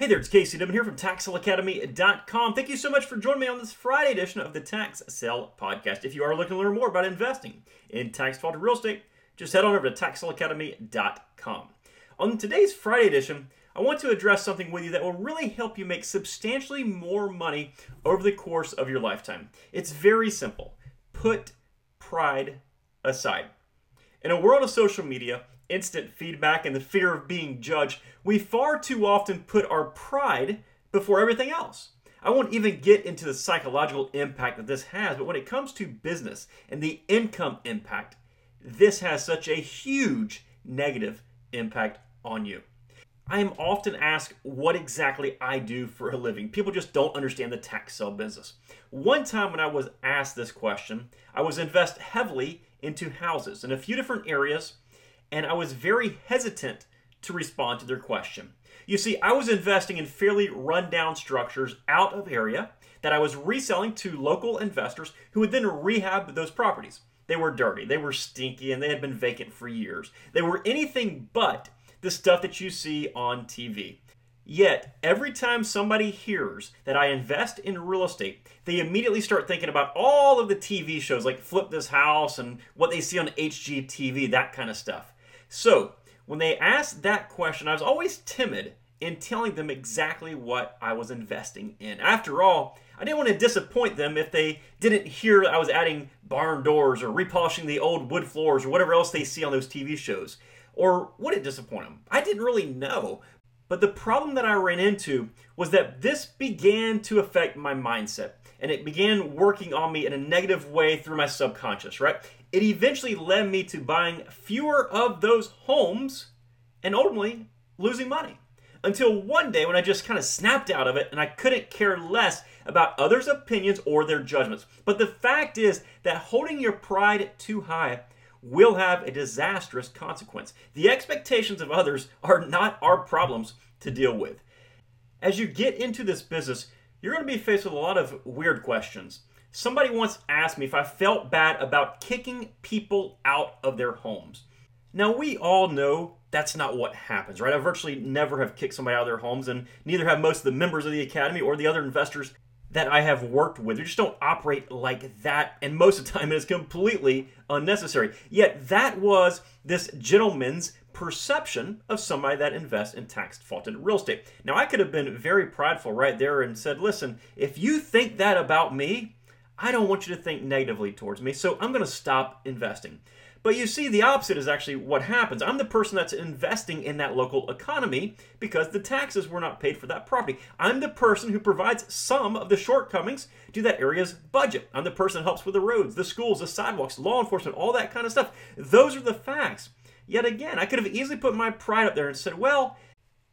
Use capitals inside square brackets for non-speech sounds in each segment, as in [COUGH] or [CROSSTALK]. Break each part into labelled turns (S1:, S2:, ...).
S1: Hey there, it's Casey Dibben here from TaxSaleAcademy.com. Thank you so much for joining me on this Friday edition of the Tax Sale Podcast. If you are looking to learn more about investing in tax defaulted real estate, just head on over to TaxSaleAcademy.com. On today's Friday edition, I want to address something with you that will really help you make substantially more money over the course of your lifetime. It's very simple. Put pride aside. In a world of social media, instant feedback, and the fear of being judged, we far too often put our pride before everything else. I won't even get into the psychological impact that this has, but when it comes to business and the income impact, this has such a huge negative impact on you. I am often asked what exactly I do for a living. People just don't understand the tax sale business. One time when I was asked this question, I was invest heavily into houses in a few different areas and I was very hesitant to respond to their question. You see, I was investing in fairly rundown structures out of area that I was reselling to local investors who would then rehab those properties. They were dirty, they were stinky, and they had been vacant for years. They were anything but the stuff that you see on TV. Yet, every time somebody hears that I invest in real estate, they immediately start thinking about all of the TV shows like Flip This House and what they see on HGTV, that kind of stuff. So, when they asked that question, I was always timid in telling them exactly what I was investing in. After all, I didn't want to disappoint them if they didn't hear I was adding barn doors or repolishing the old wood floors or whatever else they see on those TV shows. Or would it disappoint them? I didn't really know. But the problem that I ran into was that this began to affect my mindset and it began working on me in a negative way through my subconscious, right? It eventually led me to buying fewer of those homes and ultimately losing money. Until one day when I just kind of snapped out of it and I couldn't care less about others' opinions or their judgments. But the fact is that holding your pride too high will have a disastrous consequence. The expectations of others are not our problems to deal with. As you get into this business, you're going to be faced with a lot of weird questions. Somebody once asked me if I felt bad about kicking people out of their homes. Now, we all know that's not what happens, right? I virtually never have kicked somebody out of their homes, and neither have most of the members of the Academy or the other investors that I have worked with. They just don't operate like that, and most of the time it is completely unnecessary. Yet, that was this gentleman's perception of somebody that invests in tax defaulted real estate. Now, I could have been very prideful right there and said, listen, if you think that about me, I don't want you to think negatively towards me, so I'm going to stop investing. But you see, the opposite is actually what happens. I'm the person that's investing in that local economy because the taxes were not paid for that property. I'm the person who provides some of the shortcomings to that area's budget. I'm the person that helps with the roads, the schools, the sidewalks, law enforcement, all that kind of stuff. Those are the facts. Yet again, I could have easily put my pride up there and said, well,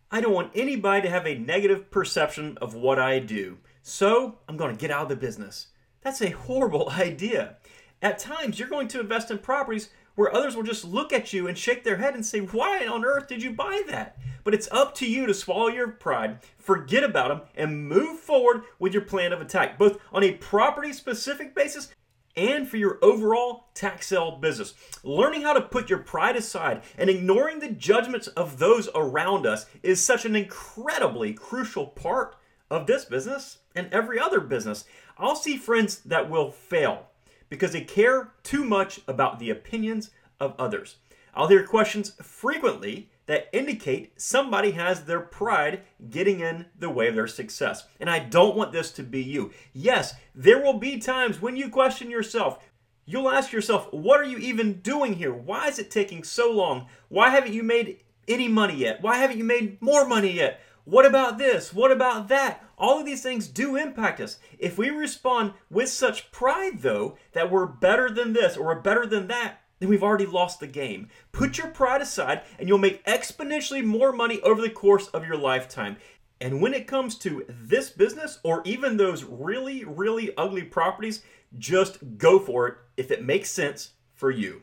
S1: I don't want anybody to have a negative perception of what I do. So I'm going to get out of the business. That's a horrible [LAUGHS] idea. At times, you're going to invest in properties where others will just look at you and shake their head and say, Why on earth did you buy that? But it's up to you to swallow your pride, forget about them, and move forward with your plan of attack, both on a property specific basis and for your overall tax sale business. Learning how to put your pride aside and ignoring the judgments of those around us is such an incredibly crucial part of this business and every other business. I'll see friends that will fail because they care too much about the opinions of others. I'll hear questions frequently that indicate somebody has their pride getting in the way of their success. And I don't want this to be you. Yes, there will be times when you question yourself. You'll ask yourself, what are you even doing here? Why is it taking so long? Why haven't you made any money yet? Why haven't you made more money yet? What about this? What about that? All of these things do impact us. If we respond with such pride, though, that we're better than this or we're better than that, then we've already lost the game. Put your pride aside and you'll make exponentially more money over the course of your lifetime. And when it comes to this business or even those really, really ugly properties, just go for it if it makes sense for you.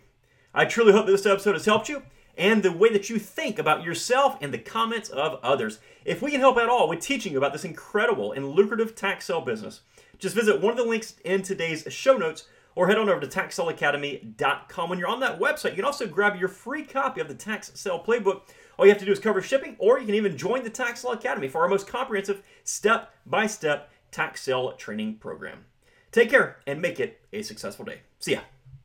S1: I truly hope this episode has helped you and the way that you think about yourself and the comments of others. If we can help at all with teaching you about this incredible and lucrative tax sale business, just visit one of the links in today's show notes or head on over to taxsaleacademy.com. When you're on that website, you can also grab your free copy of the Tax Sale Playbook All you have to do is cover shipping, or you can even join the Tax Sale Academy for our most comprehensive step by step tax sale training program. Take care and make it a successful day. See ya.